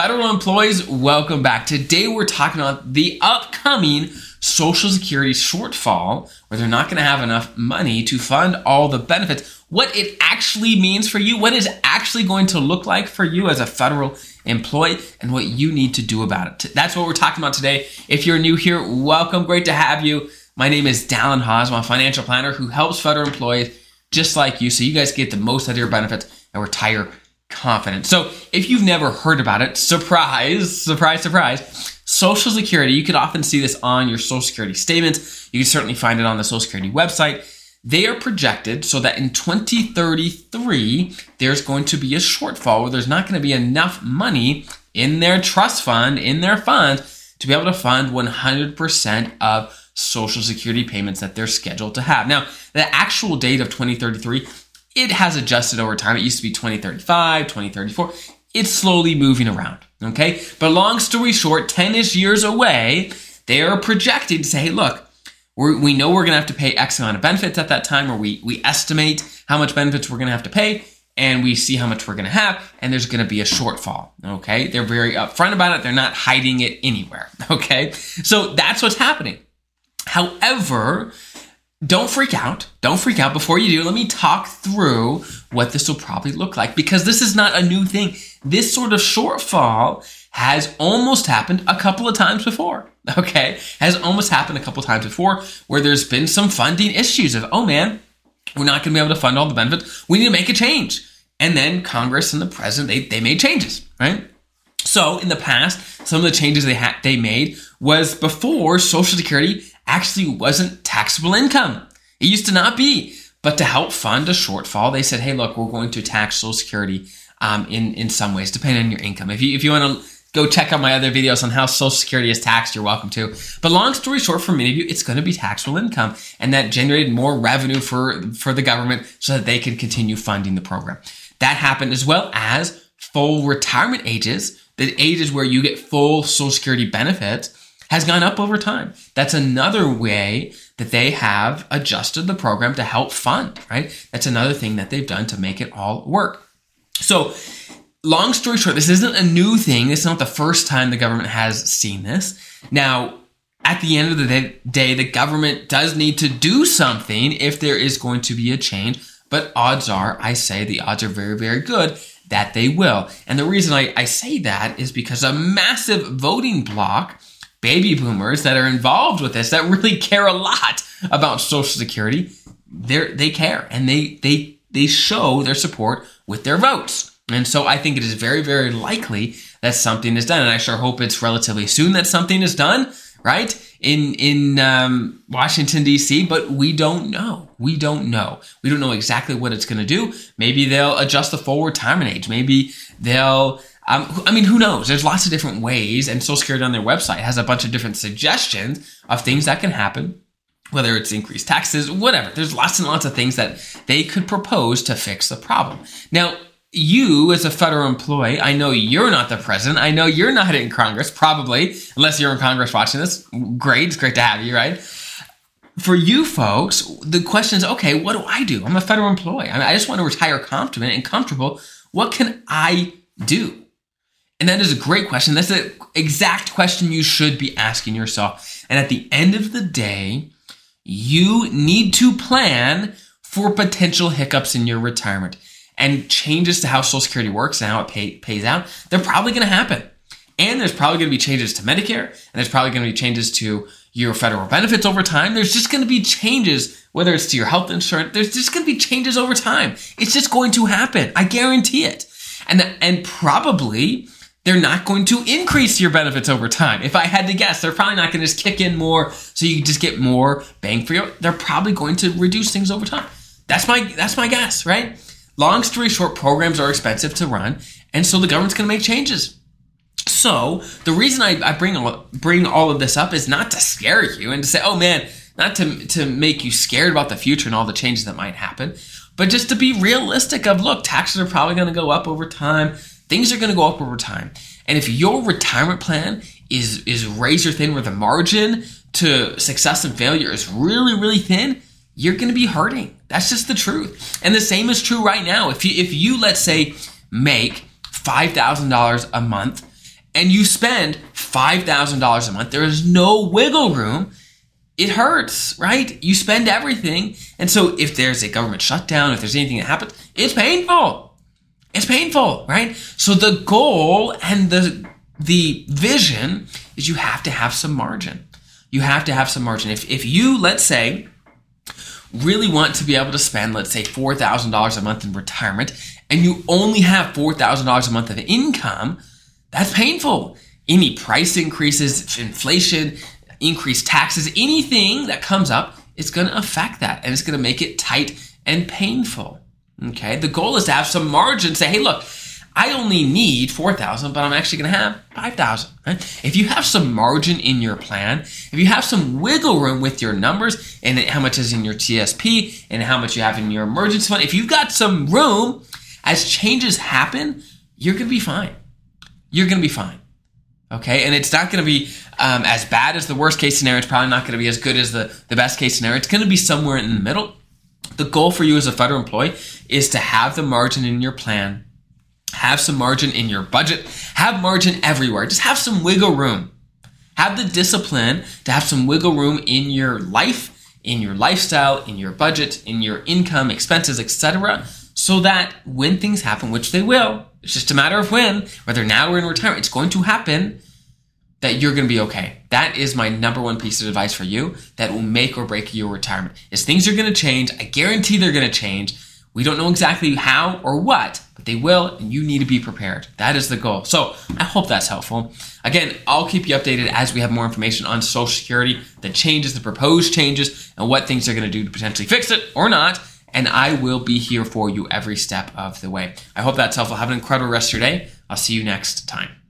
Federal employees, welcome back. Today we're talking about the upcoming Social Security shortfall, where they're not going to have enough money to fund all the benefits. What it actually means for you, what is actually going to look like for you as a federal employee, and what you need to do about it. That's what we're talking about today. If you're new here, welcome. Great to have you. My name is Dallin Haws. I'm a financial planner who helps federal employees just like you so you guys get the most out of your benefits and retire confident. So if you've never heard about it, surprise, surprise, surprise. Social Security, you could often see this on your Social Security statements. You can certainly find it on the Social Security website. They are projected so that in 2033, there's going to be a shortfall where there's not going to be enough money in their trust fund, in their fund, to be able to fund 100% of Social Security payments that they're scheduled to have. Now, the actual date of 2033 it has adjusted over time. It used to be 2035, 2034. It's slowly moving around. Okay. But long story short, 10 ish years away, they are projecting to say, hey, look, we know we're going to have to pay X amount of benefits at that time, or we, we estimate how much benefits we're going to have to pay, and we see how much we're going to have, and there's going to be a shortfall. Okay. They're very upfront about it. They're not hiding it anywhere. Okay. So that's what's happening. However, don't freak out. Don't freak out. Before you do, let me talk through what this will probably look like because this is not a new thing. This sort of shortfall has almost happened a couple of times before. Okay. Has almost happened a couple of times before where there's been some funding issues of, oh man, we're not going to be able to fund all the benefits. We need to make a change. And then Congress and the president, they, they made changes, right? So in the past, some of the changes they had, they made was before Social Security actually wasn't taxable income. It used to not be. But to help fund a shortfall, they said, hey, look, we're going to tax Social Security um, in, in some ways, depending on your income. If you, if you want to go check out my other videos on how Social Security is taxed, you're welcome to. But long story short, for many of you, it's going to be taxable income. And that generated more revenue for, for the government so that they could continue funding the program. That happened as well as full retirement ages, the ages where you get full Social Security benefits has gone up over time. That's another way that they have adjusted the program to help fund, right? That's another thing that they've done to make it all work. So, long story short, this isn't a new thing. This is not the first time the government has seen this. Now, at the end of the day, the government does need to do something if there is going to be a change. But odds are, I say the odds are very, very good that they will. And the reason I, I say that is because a massive voting block baby boomers that are involved with this that really care a lot about Social Security. They they care and they they they show their support with their votes. And so I think it is very very likely that something is done, and I sure hope it's relatively soon that something is done. Right in in um, Washington D.C., but we don't know. We don't know. We don't know exactly what it's going to do. Maybe they'll adjust the full retirement age. Maybe they'll um, I mean, who knows? There's lots of different ways, and Social Security on their website has a bunch of different suggestions of things that can happen, whether it's increased taxes, whatever. There's lots and lots of things that they could propose to fix the problem. Now, you as a federal employee, I know you're not the president. I know you're not in Congress, probably, unless you're in Congress watching this. Great. It's great to have you, right? For you folks, the question is, okay, what do I do? I'm a federal employee. I, mean, I just want to retire confident and comfortable. What can I do? And that is a great question. That's the exact question you should be asking yourself. And at the end of the day, you need to plan for potential hiccups in your retirement and changes to how Social Security works and how it pay, pays out. They're probably going to happen. And there's probably going to be changes to Medicare, and there's probably going to be changes to your federal benefits over time. There's just going to be changes, whether it's to your health insurance. There's just going to be changes over time. It's just going to happen. I guarantee it. And and probably they're not going to increase your benefits over time. If I had to guess, they're probably not going to just kick in more so you just get more bang for your. They're probably going to reduce things over time. That's my that's my guess, right? Long story short, programs are expensive to run, and so the government's going to make changes. So the reason I, I bring all, bring all of this up is not to scare you and to say, oh man, not to to make you scared about the future and all the changes that might happen, but just to be realistic. Of look, taxes are probably going to go up over time Things are going to go up over time. And if your retirement plan is, is razor thin where the margin to success and failure is really, really thin, you're going to be hurting. That's just the truth. And the same is true right now. If you, if you let's say, make $5,000 a month and you spend $5,000 a month, there is no wiggle room. It hurts, right? You spend everything. And so if there's a government shutdown, if there's anything that happens, it's painful. It's painful, right? So the goal and the the vision is you have to have some margin. You have to have some margin. If if you, let's say, really want to be able to spend, let's say, $4,000 a month in retirement, and you only have $4,000 a month of income, that's painful. Any price increases, inflation, increased taxes, anything that comes up, it's going to affect that and it's going to make it tight and painful. Okay. The goal is to have some margin. Say, hey, look, I only need 4,000, but I'm actually going to have 5,000. Right? If you have some margin in your plan, if you have some wiggle room with your numbers and how much is in your TSP and how much you have in your emergency fund, if you've got some room as changes happen, you're going to be fine. You're going to be fine. Okay. And it's not going to be um, as bad as the worst case scenario. It's probably not going to be as good as the, the best case scenario. It's going to be somewhere in the middle. The goal for you as a federal employee is to have the margin in your plan have some margin in your budget. Have margin everywhere. Just have some wiggle room. Have the discipline to have some wiggle room in your life, in your lifestyle, in your budget, in your income, expenses, etc. So that when things happen, which they will, it's just a matter of when, whether now or in retirement, it's going to happen, that you're going to be okay. That is my number one piece of advice for you that will make or break your retirement. Is things are going to change. I guarantee they're going to change. We don't know exactly how or what, but they will, and you need to be prepared. That is the goal. So I hope that's helpful. Again, I'll keep you updated as we have more information on Social Security, the changes, the proposed changes, and what things they're going to do to potentially fix it or not. And I will be here for you every step of the way. I hope that's helpful. Have an incredible rest of your day. I'll see you next time.